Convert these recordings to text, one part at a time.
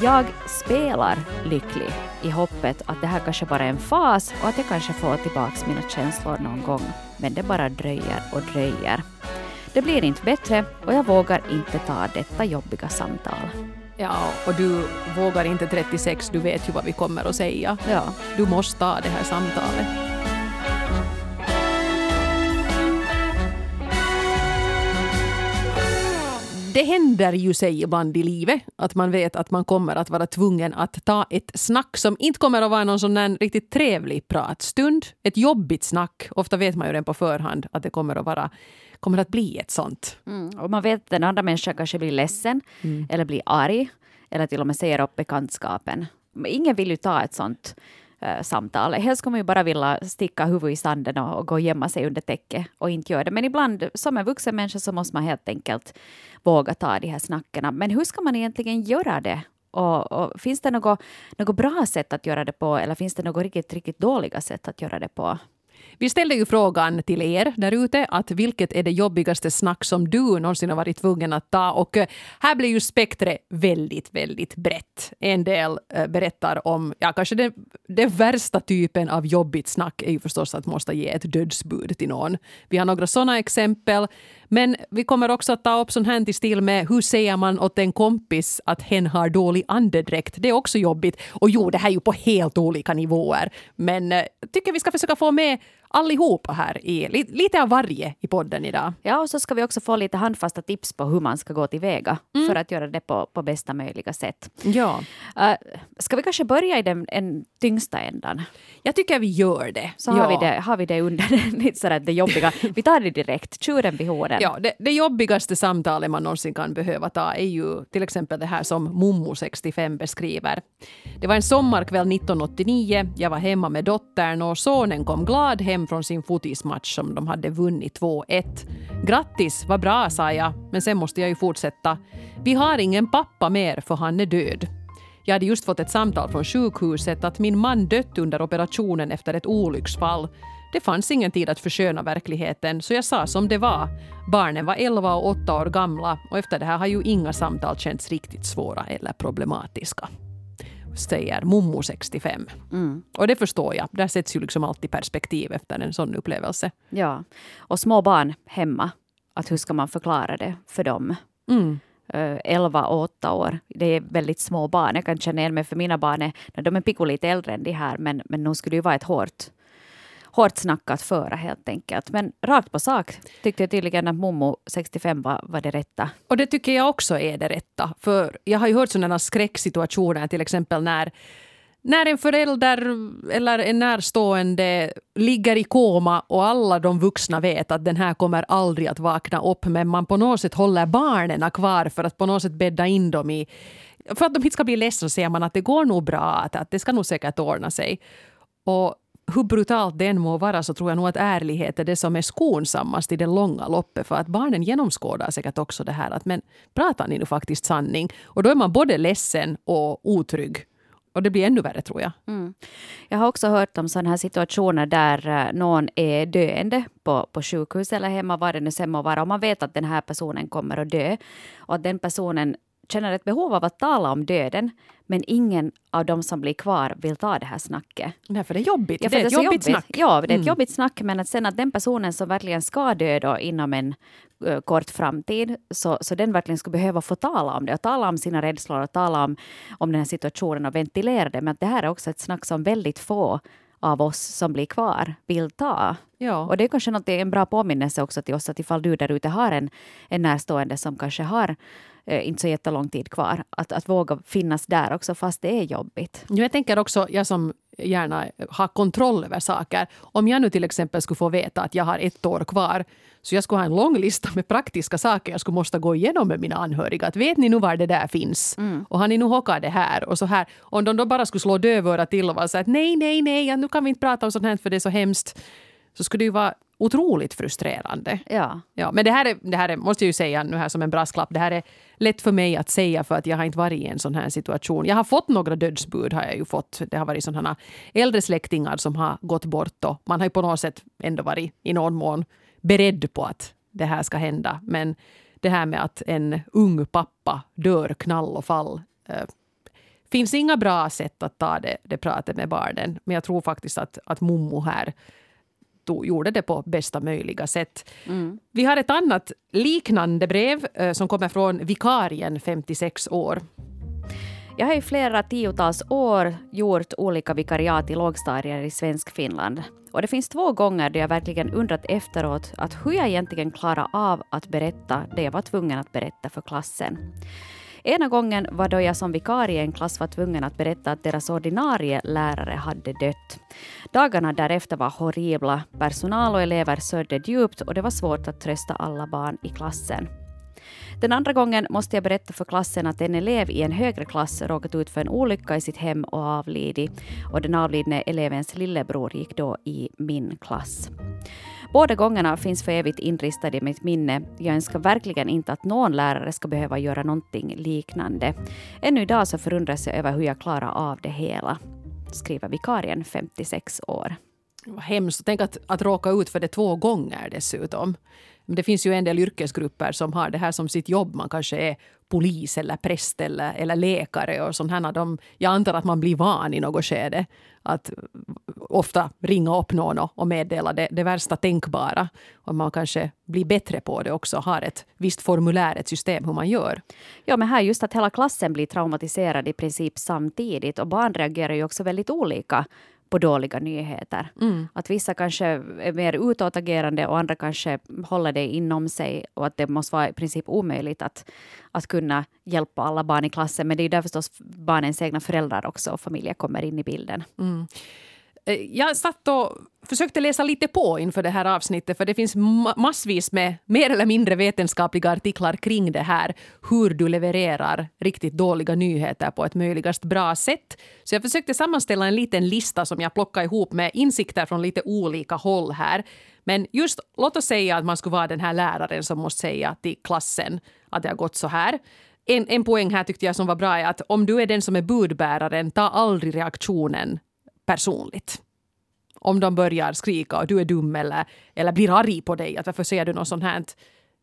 Jag spelar lycklig i hoppet att det här kanske bara är en fas och att jag kanske får tillbaka mina känslor någon gång. Men det bara dröjer och dröjer. Det blir inte bättre och jag vågar inte ta detta jobbiga samtal. Ja, och du vågar inte 36, du vet ju vad vi kommer att säga. Ja. Du måste ta det här samtalet. Det händer ju sig ibland i livet att man vet att man kommer att vara tvungen att ta ett snack som inte kommer att vara någon sån där riktigt trevlig pratstund. Ett jobbigt snack. Ofta vet man ju redan på förhand att det kommer att vara kommer att bli ett sånt. Mm. Och man vet att den andra människan kanske blir ledsen mm. eller blir arg eller till och med säger upp bekantskapen. Ingen vill ju ta ett sånt Äh, uh, samtal. Helst skulle man ju bara vilja sticka huvudet i sanden och, och gå och gömma sig under täcket och inte göra det. Men ibland, som en vuxen människa, så måste man helt enkelt våga ta de här snacken. Men hur ska man egentligen göra det? Och, och, finns det något, något bra sätt att göra det på eller finns det något riktigt, riktigt dåliga sätt att göra det på? Vi ställde ju frågan till er där ute att vilket är det jobbigaste snack som du någonsin har varit tvungen att ta? Och eh, här blir ju spektret väldigt, väldigt brett. En del eh, berättar om, ja kanske den, den värsta typen av jobbigt snack är ju förstås att måste ge ett dödsbud till någon. Vi har några sådana exempel. Men vi kommer också att ta upp sånt här till stil med hur säger man åt en kompis att hen har dålig andedräkt. Det är också jobbigt. Och jo, det här är ju på helt olika nivåer. Men jag tycker vi ska försöka få med allihopa här i lite av varje i podden idag. Ja, och så ska vi också få lite handfasta tips på hur man ska gå tillväga mm. för att göra det på, på bästa möjliga sätt. Ja. Uh, ska vi kanske börja i den en tyngsta ändan? Jag tycker vi gör det. Så ja. har, vi det, har vi det under lite sådär det jobbiga. Vi tar det direkt, tjuren vid håren. Ja, det, det jobbigaste samtalet man någonsin kan behöva ta är ju till exempel det här som Mommo65 beskriver. Det var en sommarkväll 1989. Jag var hemma med dottern och sonen kom glad hem från sin fotismatch som de hade vunnit 2-1. Grattis, vad bra, sa jag, men sen måste jag ju fortsätta. Vi har ingen pappa mer för han är död. Jag hade just fått ett samtal från sjukhuset att min man dött under operationen efter ett olycksfall. Det fanns ingen tid att försköna verkligheten, så jag sa som det var. Barnen var 11 och 8 år gamla och efter det här har ju inga samtal känts riktigt svåra eller problematiska säger Mommo 65. Mm. Och det förstår jag. Där sätts ju liksom alltid perspektiv efter en sån upplevelse. Ja, och små barn hemma. Att hur ska man förklara det för dem? Mm. 11 och 8 år. Det är väldigt små barn. Jag kan känna igen mig för mina barn är, de är pico lite äldre än de här, men, men nog skulle det ju vara ett hårt hårt snack att föra helt enkelt. Men rakt på sak tyckte jag tydligen att Momo 65 var, var det rätta. Och det tycker jag också är det rätta. För jag har ju hört sådana skräcksituationer, till exempel när när en förälder eller en närstående ligger i koma och alla de vuxna vet att den här kommer aldrig att vakna upp men man på något sätt håller barnen kvar för att på något sätt bädda in dem i... För att de inte ska bli ledsna säger man att det går nog bra, att, att det ska nog säkert ordna sig. Och hur brutalt det än må vara så tror jag nog att ärlighet är det som är skonsammast i det långa loppet. För att barnen genomskådar säkert också det här att men pratar ni nu faktiskt sanning? Och då är man både ledsen och otrygg. Och det blir ännu värre tror jag. Mm. Jag har också hört om sådana här situationer där eh, någon är döende på, på sjukhus eller hemma, var det nu sen må vara. Och man vet att den här personen kommer att dö. Och att den personen känner ett behov av att tala om döden, men ingen av de som blir kvar vill ta det här snacket. Nej, för det är jobbigt. Ja, det är ett jobbigt, snack. Ja, det är ett mm. jobbigt snack, men att sen att den personen som verkligen ska dö då inom en uh, kort framtid, så, så den verkligen skulle behöva få tala om det och tala om sina rädslor och tala om, om den här situationen och ventilera det. Men att det här är också ett snack som väldigt få av oss som blir kvar vill ta. Ja. Och det är kanske något, en bra påminnelse också till oss att ifall du där ute har en, en närstående som kanske har eh, inte så jättelång tid kvar. Att, att våga finnas där också fast det är jobbigt. Jag tänker också, jag som gärna har kontroll över saker. Om jag nu till exempel skulle få veta att jag har ett år kvar så jag skulle ha en lång lista med praktiska saker jag skulle måste gå igenom med mina anhöriga. Att vet ni nu var det där finns? Mm. Och har ni nu hockat det här? Och så här. Om de då bara skulle slå dövörat till och vara så att nej, nej, nej, nu kan vi inte prata om sånt här för det är så hemskt. Så skulle det ju vara otroligt frustrerande. Ja. Ja, men det här, är, det här är, måste jag ju säga nu här som en brasklapp, det här är lätt för mig att säga för att jag har inte varit i en sån här situation. Jag har fått några dödsbud, har jag ju fått. Det har varit sådana äldre släktingar som har gått bort och man har ju på något sätt ändå varit i någon mån beredd på att det här ska hända. Men det här med att en ung pappa dör knall och fall, eh, finns inga bra sätt att ta det, det pratet med barnen. Men jag tror faktiskt att, att Mommo här tog, gjorde det på bästa möjliga sätt. Mm. Vi har ett annat liknande brev eh, som kommer från vikarien, 56 år. Jag har i flera tiotals år gjort olika vikariat i lågstadier i svensk Finland. Och det finns två gånger då jag verkligen undrat efteråt att hur jag egentligen klarar av att berätta det jag var tvungen att berätta för klassen. Ena gången var då jag som vikarie i en klass var tvungen att berätta att deras ordinarie lärare hade dött. Dagarna därefter var horribla. Personal och elever sörjde djupt och det var svårt att trösta alla barn i klassen. Den andra gången måste jag berätta för klassen att en elev i en högre klass råkat ut för en olycka i sitt hem och avlidit. Och den avlidne elevens lillebror gick då i min klass. Båda gångerna finns för evigt inristade i mitt minne. Jag önskar verkligen inte att någon lärare ska behöva göra någonting liknande. Ännu idag så förundras jag över hur jag klarar av det hela, skriver vikarien, 56 år. Vad hemskt. Tänk att, att råka ut för det två gånger dessutom. Men det finns ju en del yrkesgrupper som har det här som sitt jobb. Man kanske är polis eller präst eller, eller läkare och sånt här. De, jag antar att man blir van i något skede att ofta ringa upp någon och meddela det, det värsta tänkbara. Och man kanske blir bättre på det också, har ett visst formulär, ett system hur man gör. Ja, men här just att hela klassen blir traumatiserad i princip samtidigt och barn reagerar ju också väldigt olika på dåliga nyheter. Mm. Att vissa kanske är mer utåtagerande och andra kanske håller det inom sig och att det måste vara i princip omöjligt att, att kunna hjälpa alla barn i klassen. Men det är där förstås barnens egna föräldrar också och familjer kommer in i bilden. Mm. Eh, jag satt och försökte läsa lite på inför det här avsnittet för det finns massvis med mer eller mindre vetenskapliga artiklar kring det här. Hur du levererar riktigt dåliga nyheter på ett möjligast bra sätt. Så jag försökte sammanställa en liten lista som jag plockade ihop med insikter från lite olika håll här. Men just låt oss säga att man skulle vara den här läraren som måste säga till klassen att det har gått så här. En, en poäng här tyckte jag som var bra är att om du är den som är budbäraren, ta aldrig reaktionen personligt. Om de börjar skrika och du är dum eller, eller blir arg på dig, att varför säger du något sånt här?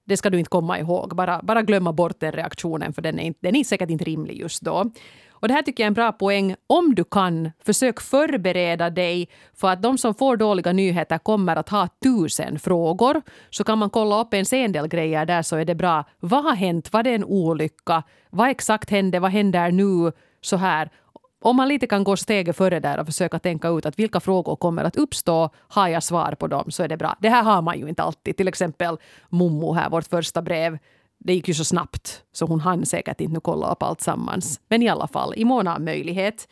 Det ska du inte komma ihåg. Bara, bara glömma bort den reaktionen för den är, inte, den är säkert inte rimlig just då. Och det här tycker jag är en bra poäng. Om du kan, försök förbereda dig för att de som får dåliga nyheter kommer att ha tusen frågor. Så kan man kolla upp en del grejer där så är det bra. Vad har hänt? Var det en olycka? Vad exakt hände? Vad händer nu? Så här om man lite kan gå steget före där och försöka tänka ut att vilka frågor kommer att uppstå, har jag svar på dem så är det bra. Det här har man ju inte alltid. Till exempel Mommo här, vårt första brev. Det gick ju så snabbt så hon hann säkert inte kolla upp allt sammans. Men i alla fall, i mån av möjlighet.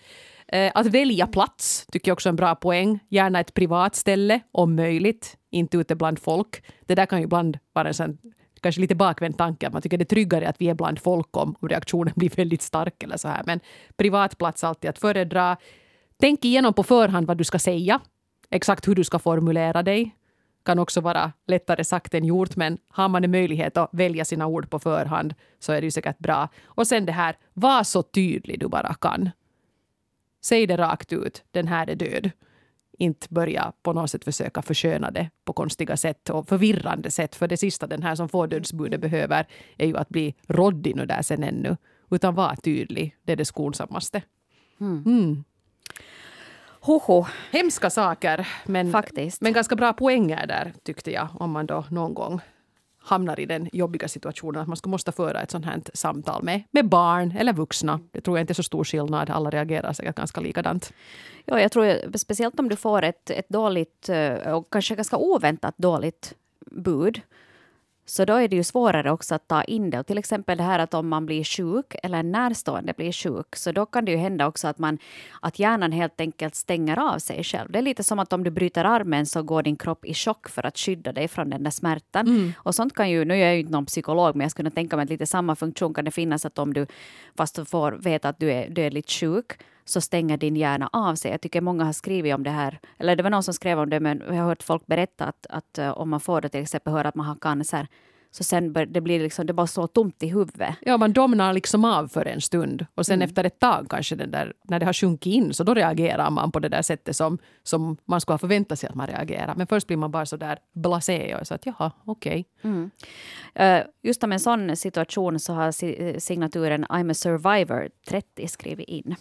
Eh, att välja plats tycker jag också är en bra poäng. Gärna ett privat ställe om möjligt, inte ute bland folk. Det där kan ju ibland vara en sån kanske lite bakvänd tanke att man tycker det är tryggare att vi är bland folk om, om reaktionen blir väldigt stark eller så här. Men privatplats alltid att föredra. Tänk igenom på förhand vad du ska säga. Exakt hur du ska formulera dig. Kan också vara lättare sagt än gjort, men har man en möjlighet att välja sina ord på förhand så är det ju säkert bra. Och sen det här, var så tydlig du bara kan. Säg det rakt ut, den här är död inte börja på något sätt försöka försköna det på konstiga sätt och förvirrande sätt. För det sista den här som får dödsbudet behöver är ju att bli råddig nu där sen ännu. Utan vara tydlig, det är det skonsammaste. Mm. Mm. Hoho. Hemska saker, men, Faktiskt. men ganska bra poänger där tyckte jag. Om man då någon gång hamnar i den jobbiga situationen att man ska måste föra ett sånt här samtal med, med barn eller vuxna. Det tror jag inte är så stor skillnad. Alla reagerar säkert ganska likadant. Ja, jag tror speciellt om du får ett, ett dåligt eh, och kanske ganska oväntat dåligt bud så då är det ju svårare också att ta in det. Och till exempel det här att om man blir sjuk eller en närstående blir sjuk så då kan det ju hända också att, man, att hjärnan helt enkelt stänger av sig själv. Det är lite som att om du bryter armen så går din kropp i chock för att skydda dig från den där smärtan. Mm. Och sånt kan ju, nu är jag ju inte någon psykolog men jag skulle tänka mig att lite samma funktion kan det finnas att om du fast du får veta att du är dödligt sjuk så stänger din hjärna av sig. Jag tycker många har skrivit om det här, eller det var någon som skrev om det, men jag har hört folk berätta att, att uh, om man får det till exempel höra att man har cancer, Så sen det blir liksom, det bara så tomt i huvudet. Ja, man domnar liksom av för en stund och sen Mm. efter ett tag kanske den där, när det har sjunkit in så då reagerar man på det där sättet som, som man skulle ha förväntat sig att man reagerar. Men först blir man bara så där blasé och så att jaha, okej. Eh, Just om en sån situation så har si- signaturen I'm a survivor 30 skrivit in.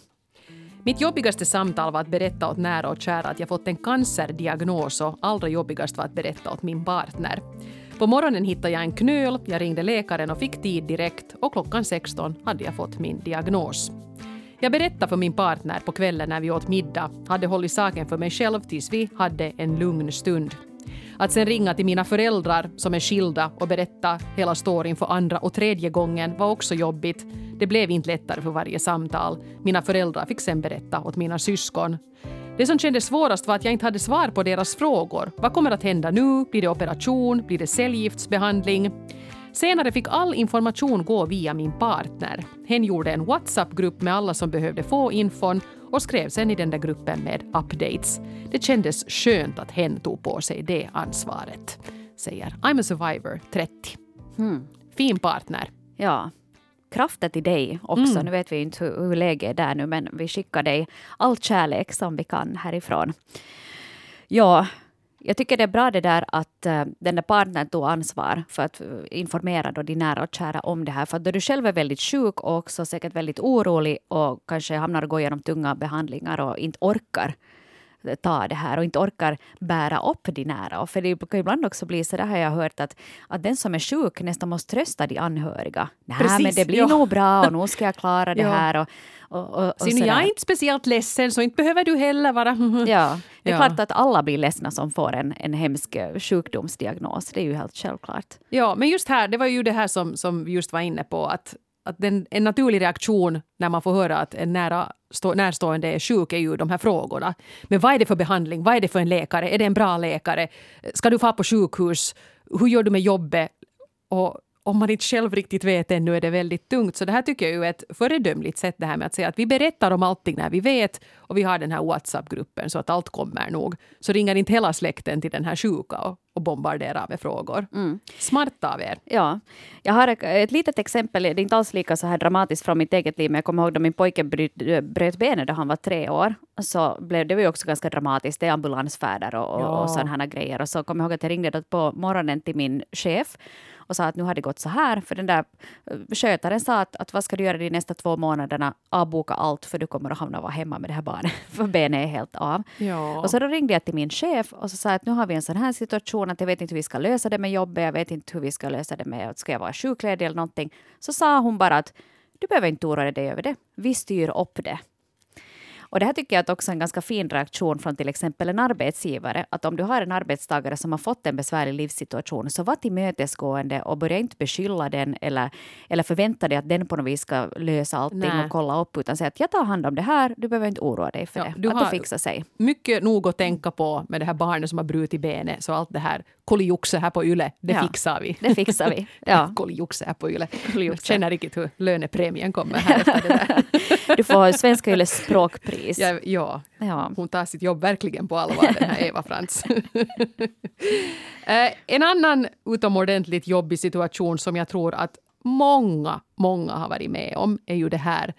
Mitt jobbigaste samtal var att berätta åt nära och kära att jag fått en cancerdiagnos och allra jobbigast var att berätta åt min partner. På morgonen hittade jag en knöl, jag ringde läkaren och fick tid direkt och klockan 16 hade jag fått min diagnos. Jag berättade för min partner på kvällen när vi åt middag, hade hållit saken för mig själv tills vi hade en lugn stund. Att sen ringa till mina föräldrar som är skilda och berätta hela storyn för andra och tredje gången var också jobbigt. Det blev inte lättare för varje samtal. Mina föräldrar fick sen berätta åt mina syskon. Det som kändes svårast var att jag inte hade svar på deras frågor. Vad kommer att hända nu? Blir det operation? Blir det cellgiftsbehandling? Senare fick all information gå via min partner. Hen gjorde en WhatsApp-grupp med alla som behövde få infon och skrev sen i den där gruppen med updates. Det kändes skönt att hen tog på sig det ansvaret, säger I'm a survivor 30. Fin partner. Ja. Kraften till dig också. Nu vet vi inte hur, hur läget är där nu, men vi skickar dig all kärlek som vi kan härifrån. Ja, jag tycker det är bra det där att uh, den där partnern tog ansvar för att uh, informera då de nära och kära om det här. För att då du själv är väldigt sjuk och också säkert väldigt orolig och kanske hamnar och går igenom tunga behandlingar och inte orkar ta det här och inte orkar bära upp de nära. Och för det kan ibland också bli så, där har jag hört, att, att den som är sjuk nästan måste trösta de anhöriga. Nej, men det blir ja. nog bra och nu ska jag klara det Ja. här. Och, och, och, och sådär. jag är inte speciellt ledsen så inte behöver du heller vara... Ja, det är Ja. klart att alla blir ledsna som får en, en hemsk eh, sjukdomsdiagnos. Det är ju helt självklart. Ja, men just här, det var ju det här som, som vi just var inne på, att, att den, en naturlig reaktion när man får höra att en nära, stå, närstående är sjuk är ju de här frågorna. Men vad är det för behandling? Vad är det för en läkare? Är det en bra läkare? Ska du få på sjukhus? Hur gör du med jobbet? Och om man inte själv riktigt vet ännu är det väldigt tungt. Så det här tycker jag är ett föredömligt sätt det här med att säga att vi berättar om allting när vi vet och vi har den här WhatsApp-gruppen så att allt kommer nog. Så ringer inte hela släkten till den här sjuka och, och bombarderar med frågor. Smart av er. Ja, jag har ett, litet exempel, det är inte alls lika så här dramatiskt från mitt eget liv, men jag kommer ihåg då min pojke bröt, bröt benet då han var tre år. Så blev det var ju också ganska dramatiskt, det är ambulansfärder och, och, Ja. och sådana här grejer. Och så kommer jag ihåg att jag ringde då på morgonen till min chef och sa att nu har det gått så här, för den där eh, skötaren sa att, att vad ska du göra de nästa två månaderna, avboka allt för du kommer att hamna och vara hemma med det här barnet, för benet är helt av. Ja. Och så då ringde jag till min chef och så sa att nu har vi en sån här situation att jag vet inte hur vi ska lösa det med jobbet, jag vet inte hur vi ska lösa det med, ska jag vara sjukledig eller någonting. Så sa hon bara att du behöver inte oroa dig över det, vi styr upp det. Och det här tycker jag är också en ganska fin reaktion från till exempel en arbetsgivare. Att om du har en arbetstagare som har fått en besvärlig livssituation, så var tillmötesgående och börja inte beskylla den eller, eller förvänta dig att den på något vis ska lösa allting Nej. och kolla upp, utan säga att jag tar hand om det här, du behöver inte oroa dig för Ja, det. du att har- det fixar sig. mycket nog att tänka på med det här barnet som har brutit benet. Så allt det här kolioxe här på Yle, det Ja. fixar vi. Det fixar vi. Ja. kolioxe här på Yle. Kolioxe. Jag känner riktigt hur lönepremien kommer här efter det där. Du får Svenska Yles språkpris. Ja, ja, Ja. hon tar sitt jobb verkligen på allvar, den här Eva Frans. Eh, en annan utomordentligt jobbig situation som jag tror att många, många har varit med om är ju det här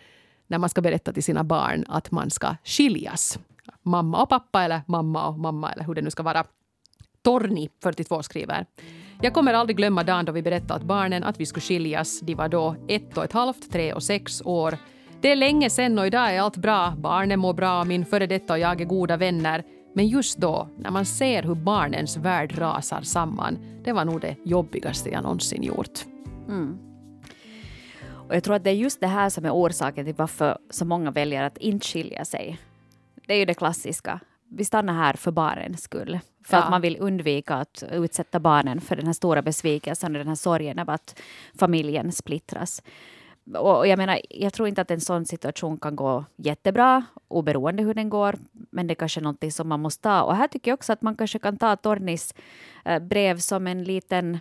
när man ska berätta till sina barn att man ska skiljas. Mamma och pappa eller mamma och mamma eller hur det nu ska vara. Torni, 42, skriver. Jag kommer aldrig glömma dagen då vi berättade åt barnen att vi skulle skiljas. De var då ett och ett halvt, tre och sex år. Det är länge sedan och idag är allt bra. Barnen mår bra, min före detta och jag är goda vänner. Men just då, när man ser hur barnens värld rasar samman, det var nog det jobbigaste jag någonsin gjort. Och jag tror att det är just det här som är orsaken till varför så många väljer att inte skilja sig. Det är ju det klassiska. Vi stannar här för barnens skull. För Ja. att man vill undvika att utsätta barnen för den här stora besvikelsen och den här sorgen av att familjen splittras. Och jag menar, jag tror inte att en sån situation kan gå jättebra, oberoende hur den går, men det är kanske någonting som man måste ta. Och här tycker jag också att man kanske kan ta Tornis eh, brev som en liten,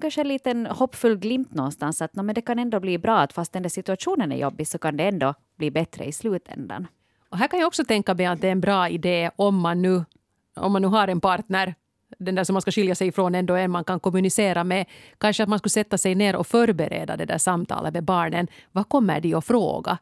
kanske en liten hoppfull glimt någonstans, att no, men det kan ändå bli bra, att fast den där situationen är jobbig så kan det ändå bli bättre i slutändan. Och här kan jag också tänka mig att det är en bra idé om man nu, om man nu har en partner den där som man ska skilja sig ifrån ändå en man kan kommunicera med. Kanske att man skulle sätta sig ner och förbereda det där samtalet med barnen. Vad kommer de att fråga?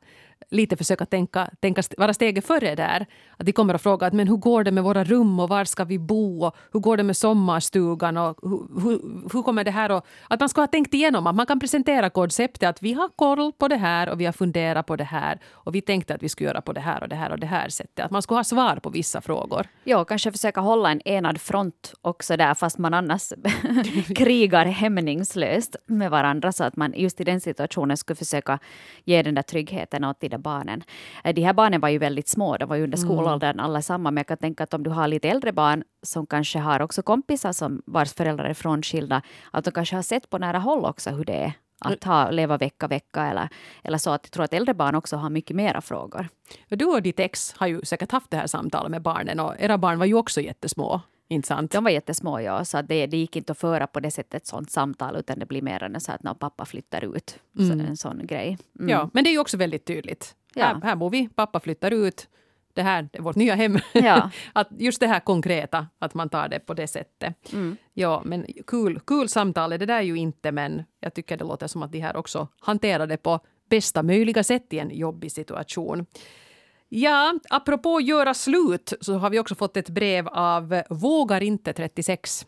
Lite försöka tänka, tänka, vara steget före där. Att de kommer att fråga att, men hur går det med våra rum och var ska vi bo och hur går det med sommarstugan och hur, hur, hur kommer det här att... Att man ska ha tänkt igenom att man kan presentera konceptet att vi har koll på det här och vi har funderat på det här och vi tänkte att vi skulle göra på det här och det här och det här sättet. Att man ska ha svar på vissa frågor. Ja, kanske försöka hålla en enad front också där fast man annars krigar hämningslöst med varandra så att man just i den situationen skulle försöka ge den där tryggheten åt de barnen. Eh, de här barnen var ju väldigt små, de var ju under mm. skolåldern mm. allesammans, men jag kan tänka att om du har lite äldre barn som kanske har också kompisar som vars föräldrar är frånskilda, att de kanske har sett på nära håll också hur det är att ha, leva vecka vecka eller, eller så. Att jag tror att äldre barn också har mycket mera frågor. Du och ditt ex har ju säkert haft det här samtalet med barnen och era barn var ju också jättesmå. Inte sant? De var jättesmå, ja. Så det, det gick inte att föra på det sättet ett sånt samtal utan det blir mer än så att när pappa flyttar ut. Mm. Så en sån grej. Mm. Ja, men det är ju också väldigt tydligt. Ja. Här, här bor vi, pappa flyttar ut. Det här är vårt nya hem. Ja. att just det här konkreta, att man tar det på det sättet. Mm. Ja, men kul, kul samtal är det där ju inte, men jag tycker det låter som att de här också hanterar det på bästa möjliga sätt i en jobbig situation. Ja, apropå göra slut så har vi också fått ett brev av Vågar inte 36.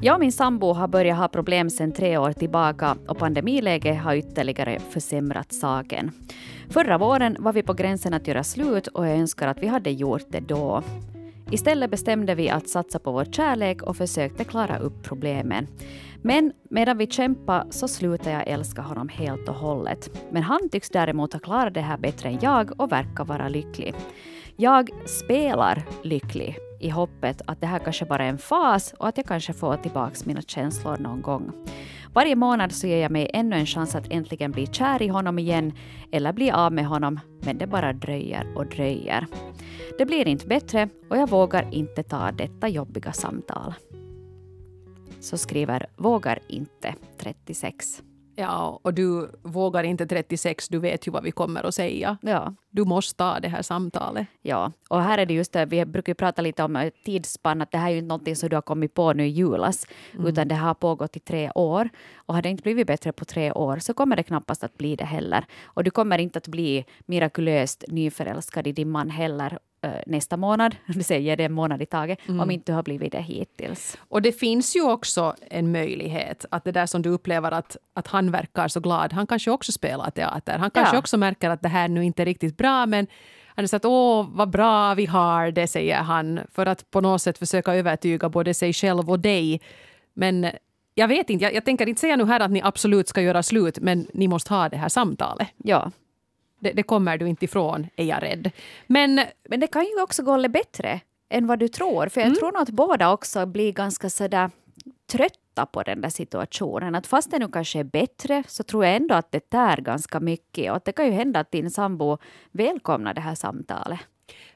Jag och min sambo har börjat ha problem sedan tre år tillbaka och pandemiläget har ytterligare försämrat saken. Förra våren var vi på gränsen att göra slut och jag önskar att vi hade gjort det då. Istället bestämde vi att satsa på vår kärlek och försökte klara upp problemen. Men medan vi kämpade så slutade jag älska honom helt och hållet. Men han tycks däremot ha klarat det här bättre än jag och verkar vara lycklig. Jag spelar lycklig i hoppet att det här kanske bara är en fas och att jag kanske får tillbaka mina känslor någon gång. Varje månad så ger jag mig ännu en chans att äntligen bli kär i honom igen eller bli av med honom, men det bara dröjer och dröjer. Det blir inte bättre och jag vågar inte ta detta jobbiga samtal. Så skriver Vågar inte 36. Ja, och du vågar inte 36, du vet ju vad vi kommer att säga. Ja. Du måste ta det här samtalet. Ja, och här är det just det, vi brukar prata lite om tidsspann, att det här är ju inte någonting som du har kommit på nu i julas, mm. utan det har pågått i tre år. Och har det inte blivit bättre på tre år så kommer det knappast att bli det heller. Och du kommer inte att bli mirakulöst nyförälskad i din man heller Eh, nästa månad, du säger det en månad i taget, mm. om inte du har blivit det hittills. Och det finns ju också en möjlighet att det där som du upplever att, att han verkar så glad, han kanske också spelar teater. Han kanske ja. också märker att det här nu inte är riktigt bra, men han säger att åh, vad bra vi har det, säger han, för att på något sätt försöka övertyga både sig själv och dig. Men jag vet inte, jag, jag tänker inte säga nu här att ni absolut ska göra slut, men ni måste ha det här samtalet. Ja, det, det, kommer du inte ifrån, är jag rädd. Men, men det kan ju också gå bättre än vad du tror. För jag mm. tror nog att båda också blir ganska sådär trötta på den där situationen. Att fast det nu kanske är bättre så tror jag ändå att det tär ganska mycket. Och att det kan ju hända att din sambo välkomnar det här samtalet.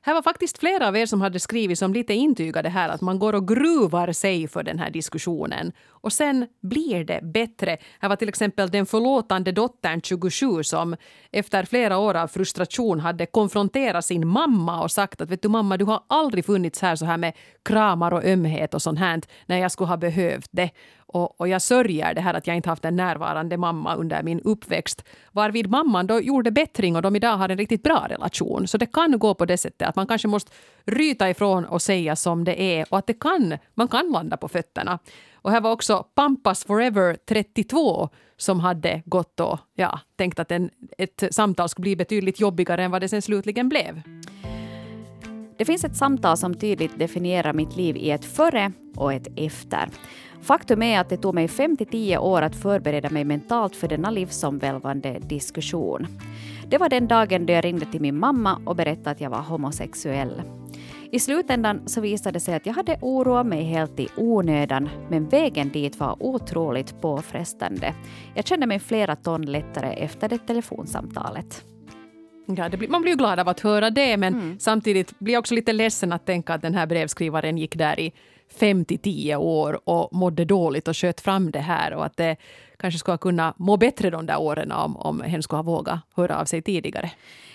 Här var faktiskt flera av er som hade skrivit som lite intygade här att man går och gruvar sig för den här diskussionen. Och sen blir det bättre. Här var till exempel den förlåtande dottern 27 som efter flera år av frustration hade konfronterat sin mamma och sagt att vet du mamma, du har aldrig funnits här så här med kramar och ömhet och sånt här när jag skulle ha behövt det. Och, och jag sörjer det här att jag inte haft en närvarande mamma under min uppväxt. Varvid mamman då gjorde bättring och de idag har en riktigt bra relation. Så det kan gå på det sättet att man kanske måste ryta ifrån och säga som det är och att det kan, man kan landa på fötterna. Och här var också Pampas Forever 32 som hade gått och ja, tänkt att en, ett samtal skulle bli betydligt jobbigare än vad det sen slutligen blev. Det finns ett samtal som tydligt definierar mitt liv i ett före och ett efter. Faktum är att det tog mig 5 till 10 år att förbereda mig mentalt för denna livsomvälvande diskussion. Det var den dagen då jag ringde till min mamma och berättade att jag var homosexuell. I slutändan så visade det sig att jag hade oroat mig helt i onödan, men vägen dit var otroligt påfrestande. Jag kände mig flera ton lättare efter det telefonsamtalet. Ja, blir, man blir ju glad av att höra det, men mm. samtidigt blir jag också lite ledsen att tänka att den här brevskrivaren gick där i fem till tio år och mådde dåligt och sköt fram det här och att det kanske skulle ha kunnat må bättre de där åren om, om hen skulle ha vågat höra av sig tidigare.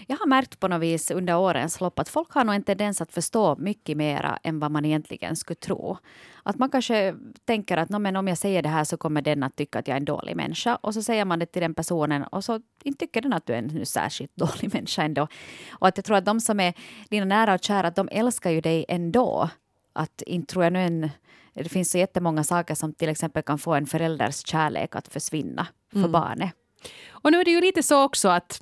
Jag har märkt på något vis under årens lopp att folk har nog en tendens att förstå mycket mera än vad man egentligen skulle tro. Att man kanske tänker att men om jag säger det här så kommer den att tycka att jag är en dålig människa. Och så säger man det till den personen och så inte tycker den att du är en särskilt dålig människa ändå. Och att jag tror att de som är dina nära och kära, de älskar ju dig ändå. Att inte tror jag nu en det finns så jättemånga saker som till exempel kan få en förälders kärlek att försvinna för mm. barnet. Och nu är det ju lite så också att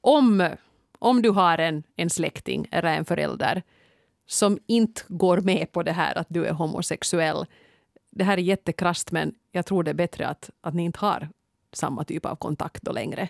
om, om du har en, en släkting eller en förälder som inte går med på det här att du är homosexuell. Det här är jättekrasst men jag tror det är bättre att, att ni inte har samma typ av kontakt då längre.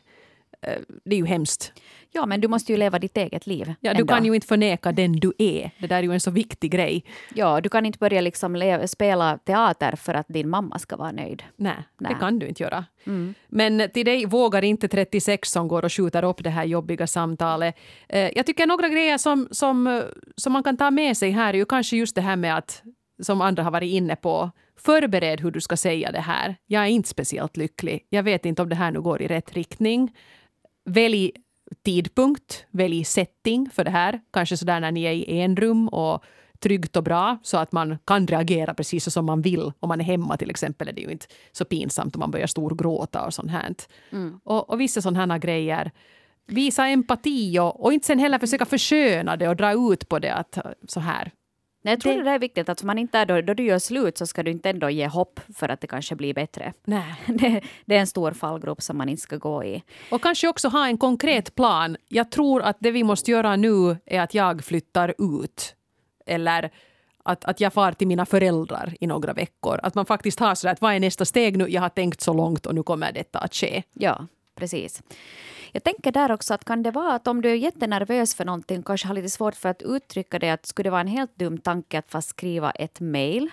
Eh, det är ju hemskt. Ja, men du måste ju leva ditt eget liv. Ja, du kan ju inte förneka den du är. Det där är ju en så viktig grej. Ja, du kan inte börja liksom leva, spela teater för att din mamma ska vara nöjd. Nej, Nej. det kan du inte göra. Mm. Men till dig vågar inte 36 som går och skjuter upp det här jobbiga samtalet. Eh, jag tycker några grejer som, som, som man kan ta med sig här är ju kanske just det här med att som andra har varit inne på. Förbered hur du ska säga det här. Jag är inte speciellt lycklig. Jag vet inte om det här nu går i rätt riktning. Välj tidpunkt, välj setting för det här. Kanske sådär när ni är i en rum och tryggt och bra så att man kan reagera precis som man vill. Om man är hemma till exempel är det ju inte så pinsamt om man börjar storgråta och sånt här. Mm. Och, och vissa sådana här grejer. Visa empati och, och inte sen heller försöka försköna det och dra ut på det att så här. Nej, jag tror det, det är viktigt att man inte är då, då du gör slut så ska du inte ändå ge hopp för att det kanske blir bättre. Nej. Det, det är en stor fallgrop som man inte ska gå i. Och kanske också ha en konkret plan. Jag tror att det vi måste göra nu är att jag flyttar ut. Eller att, att jag far till mina föräldrar i några veckor. Att man faktiskt har sådär att vad är nästa steg nu? Jag har tänkt så långt och nu kommer detta att ske. Ja, precis. Jag tänker där också att kan det vara att om du är jättenervös för någonting kanske har lite svårt för att uttrycka det att skulle det vara en helt dum tanke att fast skriva ett mejl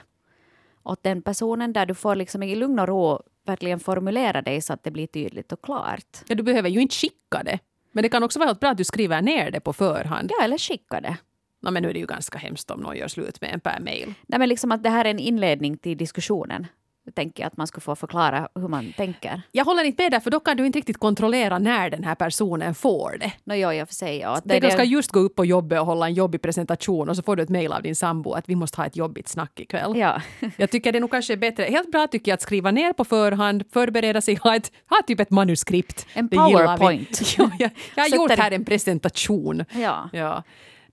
åt den personen där du får liksom i lugn och ro verkligen formulera dig så att det blir tydligt och klart. Ja, du behöver ju inte skicka det. Men det kan också vara helt bra att du skriver ner det på förhand. Ja, eller skicka det. No, men nu är det ju ganska hemskt om någon gör slut med en per mejl. Nej, men liksom att det här är en inledning till diskussionen tänker jag att man skulle få förklara hur man tänker. Jag håller inte med där, för då kan du inte riktigt kontrollera när den här personen får det. No, jo, jag får säga, ja. Det, det ska just gå upp på jobbet och hålla en jobbig presentation och så får du ett mejl av din sambo att vi måste ha ett jobbigt snack ikväll. Ja. jag tycker det nog kanske är bättre, helt bra tycker jag att skriva ner på förhand, förbereda sig, ha, ett, ha typ ett manuskript. En powerpoint. ja, jag, jag har gjort här en presentation. Ja. ja.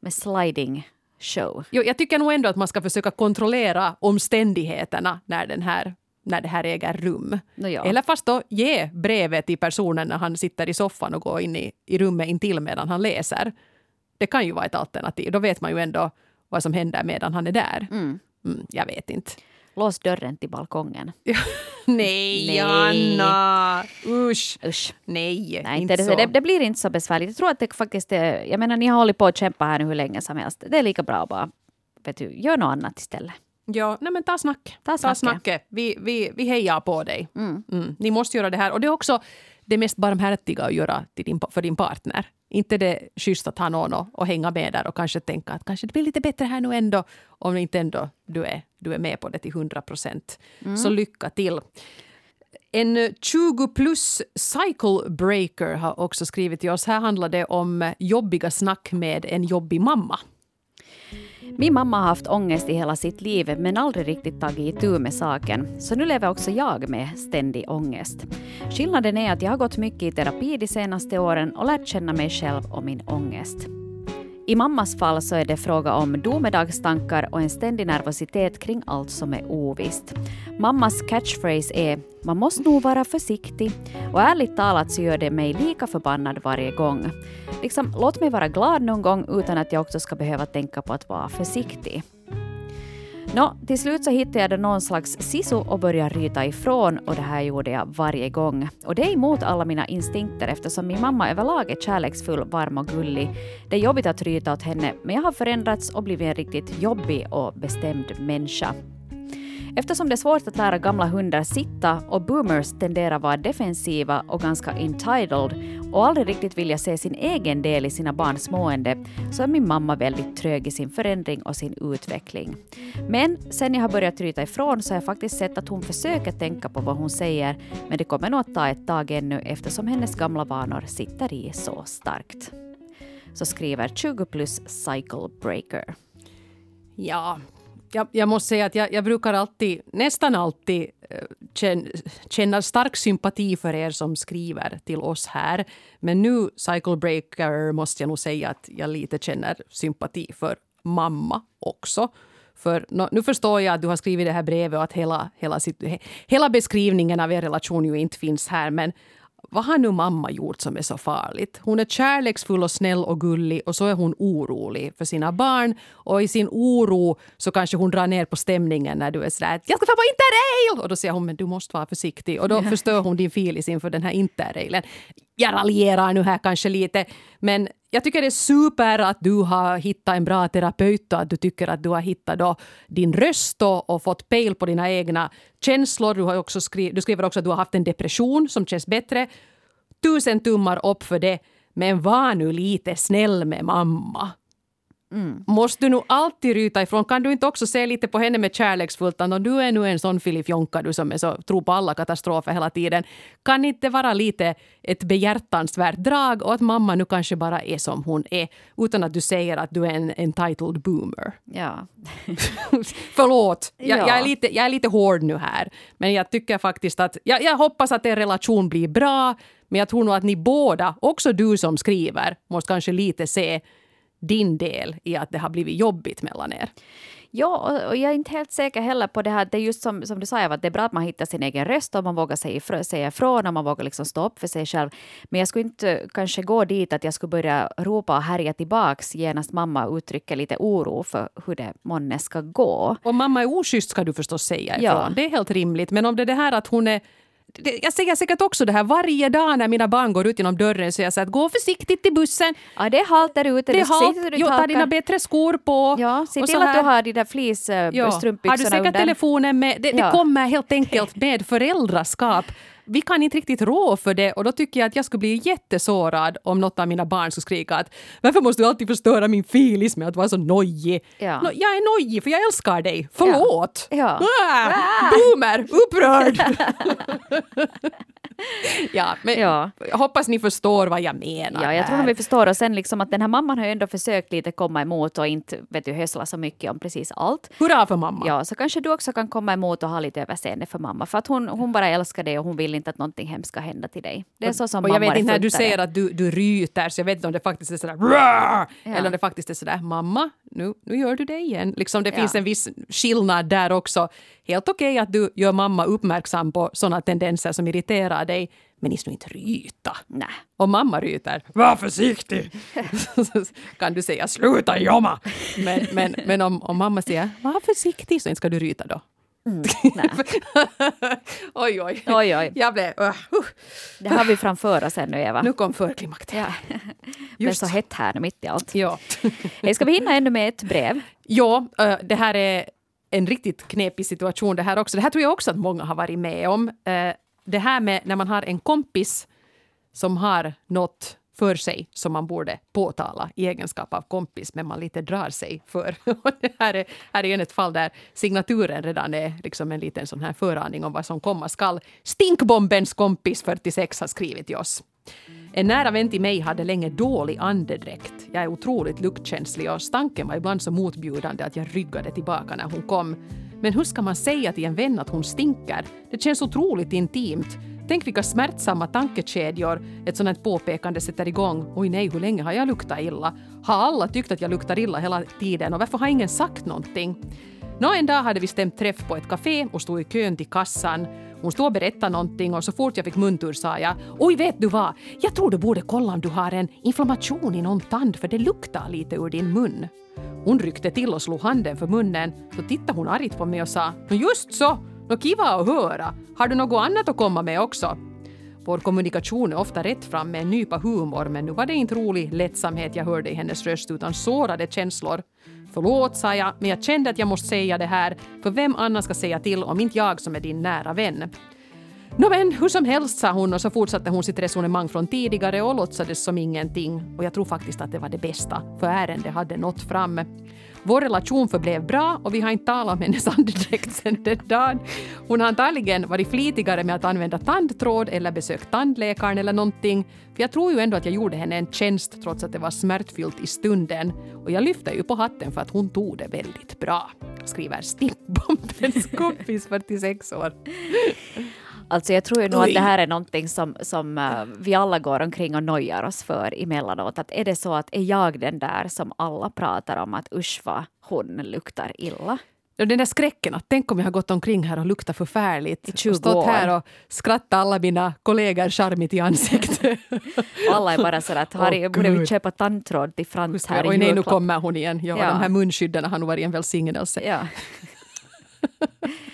Med sliding show. Jo, jag tycker nog ändå att man ska försöka kontrollera omständigheterna när den här när det här äger rum. No, ja. Eller fast då ge brevet till personen när han sitter i soffan och går in i, i rummet intill medan han läser. Det kan ju vara ett alternativ. Då vet man ju ändå vad som händer medan han är där. Mm. Mm, jag vet inte. Lås dörren till balkongen. Nej, Nej, Anna! Usch! Usch. Nej, Nej inte det, så. Det, det, blir inte så besvärligt. Jag tror att det faktiskt är, Jag menar, ni har hållit på att kämpa här nu hur länge som helst. Det är lika bra att bara vet du, gör något annat istället. Ja, nej men ta snack. Ta, ta snacket. Vi, vi, vi hejar på dig. Mm. Mm. Ni måste göra det här. Och det är också det mest barmhärtiga att göra din, för din partner. Inte det schysst att ha någon och, och hänga med där och kanske tänka att kanske det blir lite bättre här nu ändå. Om inte ändå du är, du är med på det till 100 procent. Mm. Så lycka till. En 20 plus cycle breaker har också skrivit till oss. Här handlar det om jobbiga snack med en jobbig mamma. Min mamma har haft ångest i hela sitt liv men aldrig riktigt tagit itu med saken. Så nu lever också jag med ständig ångest. Skillnaden är att jag har gått mycket i terapi de senaste åren och lärt känna mig själv och min ångest. I mammas fall så är det fråga om domedagstankar och en ständig nervositet kring allt som är ovisst. Mammas catchphrase är ”man måste nog vara försiktig” och ärligt talat så gör det mig lika förbannad varje gång. Liksom, låt mig vara glad någon gång utan att jag också ska behöva tänka på att vara försiktig. Nå, till slut så hittade jag någon slags sisu och började ryta ifrån och det här gjorde jag varje gång. Och det är emot alla mina instinkter eftersom min mamma överlag är kärleksfull, varm och gullig. Det är jobbigt att ryta åt henne men jag har förändrats och blivit en riktigt jobbig och bestämd människa. Eftersom det är svårt att lära gamla hundar sitta och boomers tenderar vara defensiva och ganska entitled och aldrig riktigt vilja se sin egen del i sina barns mående så är min mamma väldigt trög i sin förändring och sin utveckling. Men sen jag har börjat ryta ifrån så har jag faktiskt sett att hon försöker tänka på vad hon säger men det kommer nog att ta ett tag ännu eftersom hennes gamla vanor sitter i så starkt. Så skriver 20 plus cycle breaker. Ja, jag, jag måste säga att jag, jag brukar alltid, nästan alltid eh, känna, känna stark sympati för er som skriver till oss här. Men nu, Cycle Breaker, måste jag nog säga att jag lite känner sympati för mamma också. För nu förstår jag att du har skrivit det här brevet och att hela, hela, hela beskrivningen av er relation ju inte finns här. Men vad har nu mamma gjort som är så farligt? Hon är kärleksfull och snäll och gullig och så är hon orolig för sina barn. Och i sin oro så kanske hon drar ner på stämningen när du är sådär “jag ska få på interrail!” och då säger hon “men du måste vara försiktig” och då förstör hon din filis inför den här interrailen. Jag raljerar nu här kanske lite men jag tycker det är super att du har hittat en bra terapeut och att du tycker att du har hittat då din röst och, och fått pejl på dina egna känslor. Du, har också skri du skriver också att du har haft en depression som känns bättre. Tusen tummar upp för det. Men var nu lite snäll med mamma. Mm. Måste du nog alltid ryta ifrån? Kan du inte också se lite på henne med kärleksfullt? Att du är nu en sån filifjonka du som är så, tror på alla katastrofer hela tiden. Kan inte vara lite ett behjärtansvärt drag och att mamma nu kanske bara är som hon är utan att du säger att du är en entitled boomer? Ja. Förlåt, jag, ja. jag, är lite, jag är lite hård nu här. Men jag tycker faktiskt att, jag, jag hoppas att er relation blir bra. Men jag tror nog att ni båda, också du som skriver, måste kanske lite se din del i att det har blivit jobbigt mellan er? Ja, och jag är inte helt säker heller på det här. Det är just som, som du sa, att det är bra att man hittar sin egen röst och man vågar säga, säga ifrån och man vågar liksom stå upp för sig själv. Men jag skulle inte kanske gå dit att jag skulle börja ropa och härja tillbaks genast mamma uttrycker lite oro för hur det månne ska gå. Om mamma är oschysst ska du förstås säga ifrån. Ja. Det är helt rimligt. Men om det är det här att hon är jag säger säkert också det här varje dag när mina barn går ut genom dörren så jag säger att gå försiktigt till bussen. Ja, det är halt där ute. Det är halt. Jo, ta dina bättre skor på. Ja, se till att du har de där fleecestrumpbyxorna ja. Har du säkert under. telefonen med? Det, ja. det kommer helt enkelt med föräldraskap vi kan inte riktigt rå för det och då tycker jag att jag skulle bli jättesårad om något av mina barn skulle skrika att varför måste du alltid förstöra min filis med att vara så nojig? Ja. No, jag är nojig för jag älskar dig, förlåt! Ja. Ja. Ah, boomer, upprörd! ja, men ja. jag hoppas ni förstår vad jag menar. Ja, jag tror att vi förstår. Och sen liksom att den här mamman har ju ändå försökt lite komma emot och inte vet du, hösla så mycket om precis allt. Hurra för mamma! Ja, så kanske du också kan komma emot och ha lite överseende för mamma. För att hon, hon bara älskar dig och hon vill inte att någonting hemskt ska hända till dig. Det är så som och jag vet inte när du säger att du, du ryter, så jag vet inte om det faktiskt är sådär ja. eller om det faktiskt är sådär mamma, nu, nu gör du det igen. Liksom det ja. finns en viss skillnad där också. Helt okej okay att du gör mamma uppmärksam på sådana tendenser som irriterar dig, men ni ska inte ryta. Nej. Om mamma ryter, var försiktig! kan du säga sluta jobba! Men, men, men om, om mamma säger, var försiktig, så inte ska du ryta då. Mm, oj, oj. oj, oj. Jag blev... Uh, uh. Det har vi framför oss ännu, Eva. Nu kom förklimakteriet. Ja. Är så hett här mitt i allt. Ja. Ska vi hinna ännu med ett brev? Ja, uh, det här är en riktigt knepig situation det här också. Det här tror jag också att många har varit med om. Eh, det här med när man har en kompis som har något för sig som man borde påtala i egenskap av kompis, men man lite drar sig för. det här är, här är ett fall där signaturen redan är liksom en liten sån här föraning om vad som komma skall. Stinkbombens kompis 46 har skrivit till oss. En nära vän till mig hade länge dålig andedräkt. Jag är otroligt luktkänslig och stanken var ibland så motbjudande att jag ryggade tillbaka när hon kom. Men hur ska man säga till en vän att hon stinker? Det känns otroligt intimt. Tänk vilka smärtsamma tankekedjor ett sådant här påpekande sätter igång. Oj nej, hur länge har jag luktat illa? Har alla tyckt att jag luktar illa hela tiden och varför har ingen sagt någonting? Nå, en dag hade vi stämt träff på ett café och stod i kön till kassan. Hon stod och berättade någonting och så fort jag fick muntur sa jag Oj, vet du vad? Jag tror du borde kolla om du har en inflammation i någon tand för det luktar lite ur din mun. Hon ryckte till och slog handen för munnen. Så tittade hon argt på mig och sa Just så! Nå kiva att höra. Har du något annat att komma med också? Vår kommunikation är ofta rätt fram med en nypa humor men nu var det inte rolig lättsamhet jag hörde i hennes röst utan sårade känslor. Förlåt, sa jag, men jag kände att jag måste säga det här, för vem annars ska säga till om inte jag som är din nära vän? Nåväl hur som helst, sa hon och så fortsatte hon sitt resonemang från tidigare och låtsades som ingenting. Och jag tror faktiskt att det var det bästa, för ärendet hade nått fram. Vår relation förblev bra och vi har inte talat om hennes andedräkt sedan den dagen. Hon har antagligen varit flitigare med att använda tandtråd eller besökt tandläkaren eller någonting. För jag tror ju ändå att jag gjorde henne en tjänst trots att det var smärtfyllt i stunden. Och jag lyfter ju på hatten för att hon tog det väldigt bra. Skriver Stimpbombens kompis 46 år. Alltså jag tror ju nog att det här är någonting som, som uh, vi alla går omkring och nojar oss för emellanåt. Att är det så att är jag den där som alla pratar om att usch vad hon luktar illa? Den där skräcken att tänk om jag har gått omkring här och luktat förfärligt. I 20 och stått år. här och skrattat alla mina kollegor charmigt i ansiktet. Alla är bara så att Harry, Åh, borde vi köpa tandtråd till Frans här i Oj nej, nu kommer hon igen. Ja, Ja. De här munskydden har nog varit en välsignelse. Ja.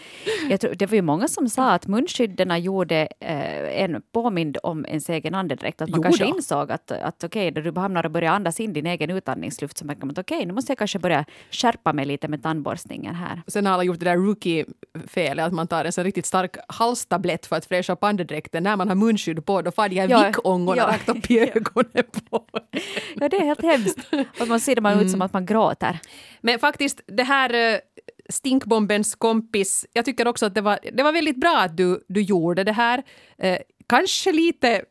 Jag tror, det var ju många som sa att munskydden gjorde eh, en påmind om ens egen andedräkt. Att man Jo kanske då. insåg att, att okej, när du hamnar och börjar andas in din egen utandningsluft så märker man att okej, nu måste jag kanske börja skärpa mig lite med tandborstningen här. Sen har alla gjort det där rookie-felet att man tar en sån riktigt stark halstablett för att fräscha upp andedräkten. När man har munskydd på då far de här Ja, vickångorna ja. rakt upp i ögonen på Ja, det är helt hemskt. Och man ser man ut som att man gråter. Men faktiskt, det här eh, stinkbombens kompis, jag tycker också att det var, det var väldigt bra att du, du gjorde det här. Eh, kanske lite,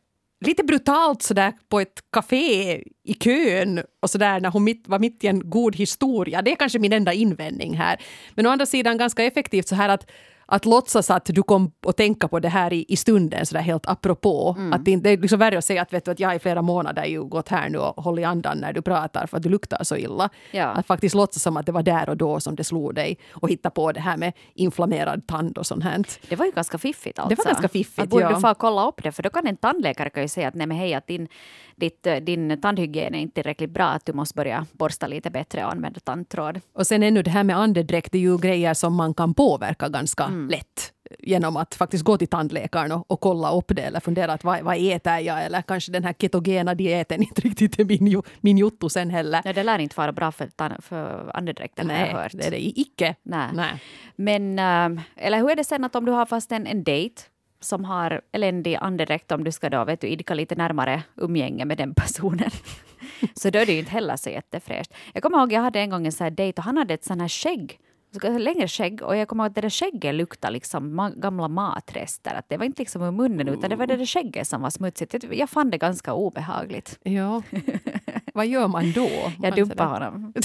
lite brutalt sådär på ett café i kön och sådär när hon mitt, var mitt i en god historia. Det är kanske min enda invändning här. Men å andra sidan ganska effektivt så här att att låtsas att du kom att tänka på det här i, i stunden, sådär helt apropå. Att det, det är liksom värre att säga att, vet du, att jag i flera månader ju gått här nu och hållit andan när du pratar för att du luktar så illa. Ja. Att faktiskt låtsas som att det var där och då som det slog dig och hitta på det här med inflammerad tand och sånt här. Det var ju ganska fiffigt alltså. Det var ganska fiffigt, Att borde ja. du få kolla upp det, för då kan en tandläkare kan ju säga att nej men hej, att din, ditt, eh, din tandhygien är inte tillräckligt bra, att du måste börja borsta lite bättre och använda tandtråd. Och sen ännu det här med andedräkt, det är ju grejer som man kan påverka ganska lätt genom att faktiskt gå till tandläkaren och, och kolla upp det eller fundera att vad, vad äter jag eller kanske den här ketogena dieten inte riktigt är min, min jotto sen heller. Nej, det lär inte vara bra för, för andedräkten har jag Nej, hört. det är det icke. Nej. Nej. Men, ähm, eller hur är det sen att om du har fast en, en dejt som har eländig andedräkt, om du ska då vet du, idka lite närmare umgänge med den personen. så då är det ju inte heller så jättefräscht. Jag kommer ihåg, jag hade en gång en sån här dejt och han hade ett sån här skägg längre skägg och jag kommer ihåg att det där skägget luktade liksom gamla matrester. Att det var inte liksom ur munnen utan det var det där skägget som var smutsigt. Jag- fann det ganska obehagligt. Ja. vad gör man då? Jag Man dumpade honom.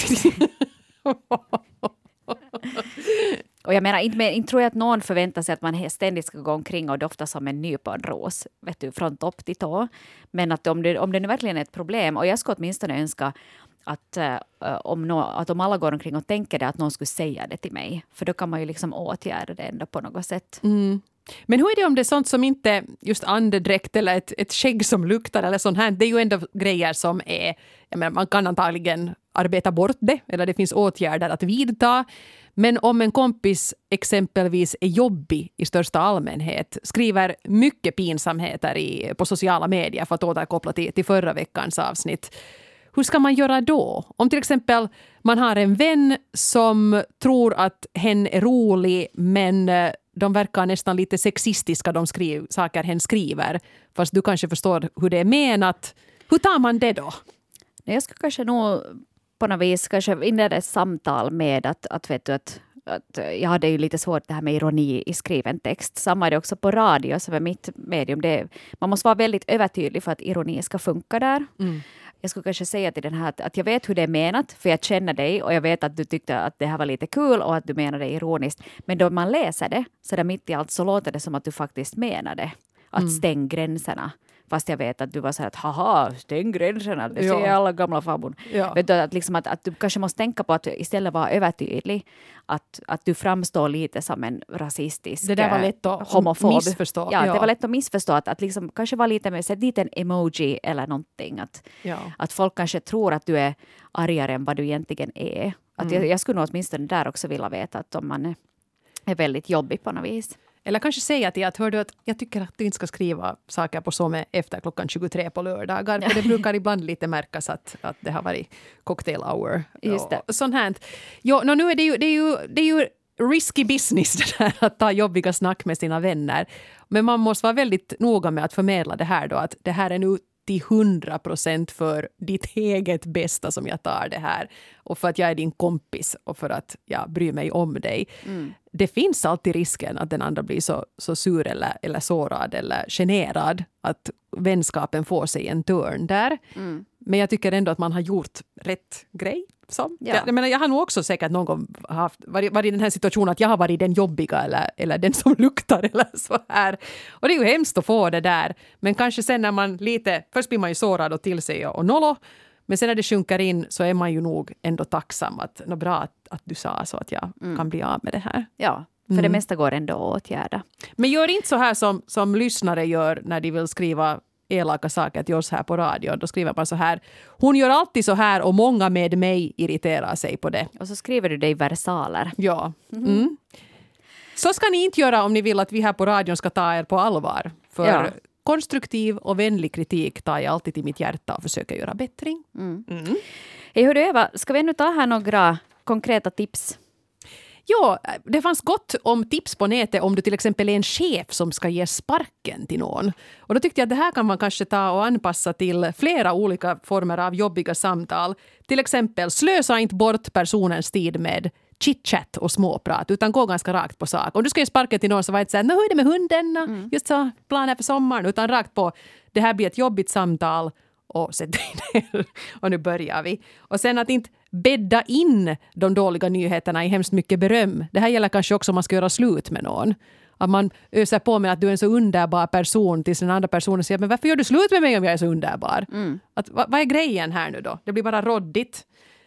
Och jag menar, inte, men, inte tror jag att någon förväntar sig att man ständigt ska gå omkring och dofta som en nyponros, vet du, från topp till tå. Men att om det, om det nu verkligen är ett problem, och jag skulle åtminstone önska att, uh, om no, att om alla går omkring och tänker det, att någon skulle säga det till mig. För då kan man ju liksom åtgärda det ändå på något sätt. Mm. Men hur är det om det är sånt som inte just andedräkt eller ett, ett skägg som luktar eller sånt här. Det är ju ändå grejer som är, jag menar, man kan antagligen arbeta bort det eller det finns åtgärder att vidta. Men om en kompis exempelvis är jobbig i största allmänhet, skriver mycket pinsamheter i, på sociala medier för att återkoppla till, till förra veckans avsnitt. Hur ska man göra då? Om till exempel man har en vän som tror att hen är rolig men eh, de verkar nästan lite sexistiska, de skriv, saker hen skriver. Fast du kanske förstår hur det är menat. Hur tar man det då? Jag skulle kanske nog på något vis kanske inleda ett samtal med att, att, vet du, att, att jag hade ju lite svårt det här med ironi i skriven text. Samma är det också på radio som är mitt medium. Det, man måste vara väldigt övertydlig för att ironi ska funka där. Jag skulle kanske säga till den här att, att jag vet hur det är menat, för jag känner dig och jag vet att du tyckte att det här var lite kul och att du menade det ironiskt. Men då man läser det, så där mitt i allt, så låter det som att du faktiskt menar det. Att stäng gränserna. Fast jag vet att du var så här att haha, stäng gränserna, det Ja. ser alla gamla farbror. Ja. Vet du, att, liksom att, att du kanske måste tänka på att istället vara övertydlig. Att, att du framstår lite som en rasistisk Det där var eh, lätt att homofob. missförstå. Ja, Ja. det var lätt att missförstå. Att, att liksom, kanske vara lite med, sätt dit en emoji eller någonting. Att, Ja. att folk kanske tror att du är argare än vad du egentligen är. Att Mm. jag, jag skulle nog åtminstone där också vilja veta att om man är, är väldigt jobbig på något vis. Eller kanske säga till att, hör du att jag tycker att du inte ska skriva saker på SOME efter klockan 23 på lördagar. För det brukar ibland lite märkas att, att det har varit cocktail hour. Just det. Och sånt här. Jo, no, nu är det ju, det är ju, det är ju risky business det där att ta jobbiga snack med sina vänner. Men man måste vara väldigt noga med att förmedla det här då att det här är nu till hundra procent för ditt eget bästa som jag tar det här. Och för att jag är din kompis och för att jag bryr mig om dig. Mm. Det finns alltid risken att den andra blir så, så sur eller, eller sårad eller generad att vänskapen får sig en törn där. Mm. Men jag tycker ändå att man har gjort rätt grej. Som. Ja. Jag, jag, menar, jag har nog också säkert någon gång haft, varit, varit i den här situationen att jag har varit den jobbiga eller, eller den som luktar eller så här. Och det är ju hemskt att få det där. Men kanske sen när man lite, först blir man ju sårad och till sig och nollo. Men sen när det sjunker in så är man ju nog ändå tacksam att, nå bra att, att du sa så att jag mm. kan bli av med det här. Ja, för mm. det mesta går ändå att åtgärda. Men gör inte så här som, som lyssnare gör när de vill skriva elaka saker till oss här på radion. Då skriver man så här. Hon gör alltid så här och många med mig irriterar sig på det. Och så skriver du det i versaler. Ja. Mhm. Mm. Så ska ni inte göra om ni vill att vi här på radion ska ta er på allvar. För ja. konstruktiv och vänlig kritik tar jag alltid till mitt hjärta och försöker göra bättring. Mm. Mm. Hey, hördu Eva, ska vi ännu ta här några konkreta tips Ja, det fanns gott om tips på nätet om du till exempel är en chef som ska ge sparken till någon. Och då tyckte jag att det här kan man kanske ta och anpassa till flera olika former av jobbiga samtal. Till exempel, slösa inte bort personens tid med chitchat och småprat, utan gå ganska rakt på sak. Om du ska ge sparken till någon så var det inte såhär, hur är det med hunden? Mm. Just så, planer för sommaren, utan rakt på, det här blir ett jobbigt samtal och sätt dig ner. Och nu börjar vi. Och sen att inte bädda in de dåliga nyheterna i hemskt mycket beröm. Det här gäller kanske också om man ska göra slut med någon. Att man öser på med att du är en så underbar person tills den andra personen säger men varför gör du slut med mig om jag är så underbar? Mm. Att, vad, vad är grejen här nu då? Det blir bara råddigt.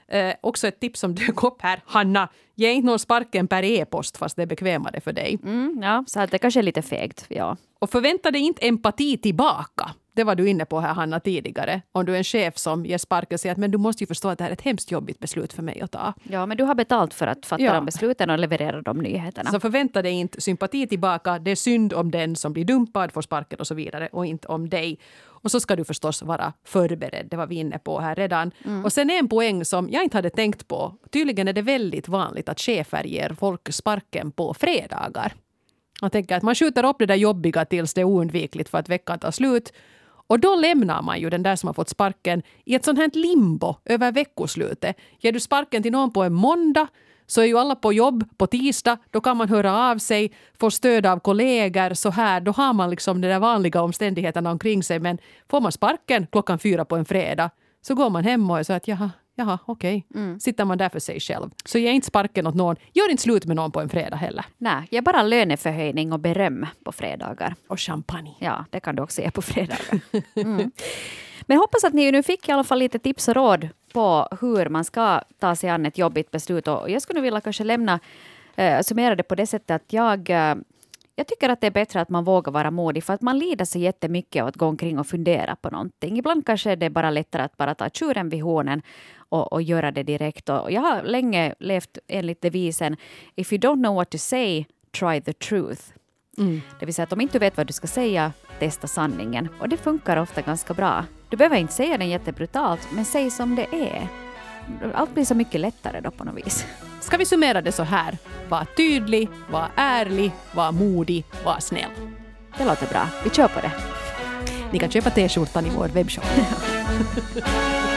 Eh, också ett tips som dök upp här. Hanna, ge inte någon sparken per e-post fast det är bekvämare för dig. Mm, ja, så att det kanske är lite fegt. Ja. Och förvänta dig inte empati tillbaka. Det var du inne på här Hanna tidigare. Om du är en chef som ger sparken och säger att men du måste ju förstå att det här är ett hemskt jobbigt beslut för mig att ta. Ja, men du har betalt för att fatta ja. de besluten och leverera de nyheterna. Så förvänta dig inte sympati tillbaka. Det är synd om den som blir dumpad, får sparken och så vidare och inte om dig. Och så ska du förstås vara förberedd, det var vi inne på här redan. Mm. Och sen en poäng som jag inte hade tänkt på. Tydligen är det väldigt vanligt att chefer ger folk sparken på fredagar. Man tänker att man skjuter upp det där jobbiga tills det är oundvikligt för att veckan tar slut. Och då lämnar man ju den där som har fått sparken i ett sånt här limbo över veckoslutet. Ger du sparken till någon på en måndag så är ju alla på jobb på tisdag. Då kan man höra av sig, få stöd av kollegor. så här. Då har man liksom de där vanliga omständigheterna omkring sig. Men får man sparken klockan fyra på en fredag så går man hem och är så att jaha, jaha okej. Okay. Mm. Sitter man där för sig själv. Så ge inte sparken åt någon. Gör inte slut med någon på en fredag heller. Nej, ge bara löneförhöjning och beröm på fredagar. Och champagne. Ja, det kan du också ge på fredagar. Mm. Men hoppas att ni nu fick i alla fall lite tips och råd på hur man ska ta sig an ett jobbigt beslut. Och jag skulle vilja kanske lämna, äh, summera det på det sättet att jag äh, jag tycker att det är bättre att man vågar vara modig, för att man lider så jättemycket av att gå omkring och fundera på någonting. Ibland kanske är det bara lättare att bara ta tjuren vid hornen och, och göra det direkt. Och jag har länge levt enligt devisen If you don't know what to say, try the truth. Mm. Det vill säga att om inte du vet vad du ska säga, testa sanningen. Och det funkar ofta ganska bra. Du behöver inte säga den jättebrutalt, men säg som det är. Allt blir så mycket lättare då på något vis. Ska vi summera det så här? Var tydlig, var ärlig, var modig, var snäll. Det låter bra. Vi kör på det. Ni kan köpa t-skjortan i vår webbshop.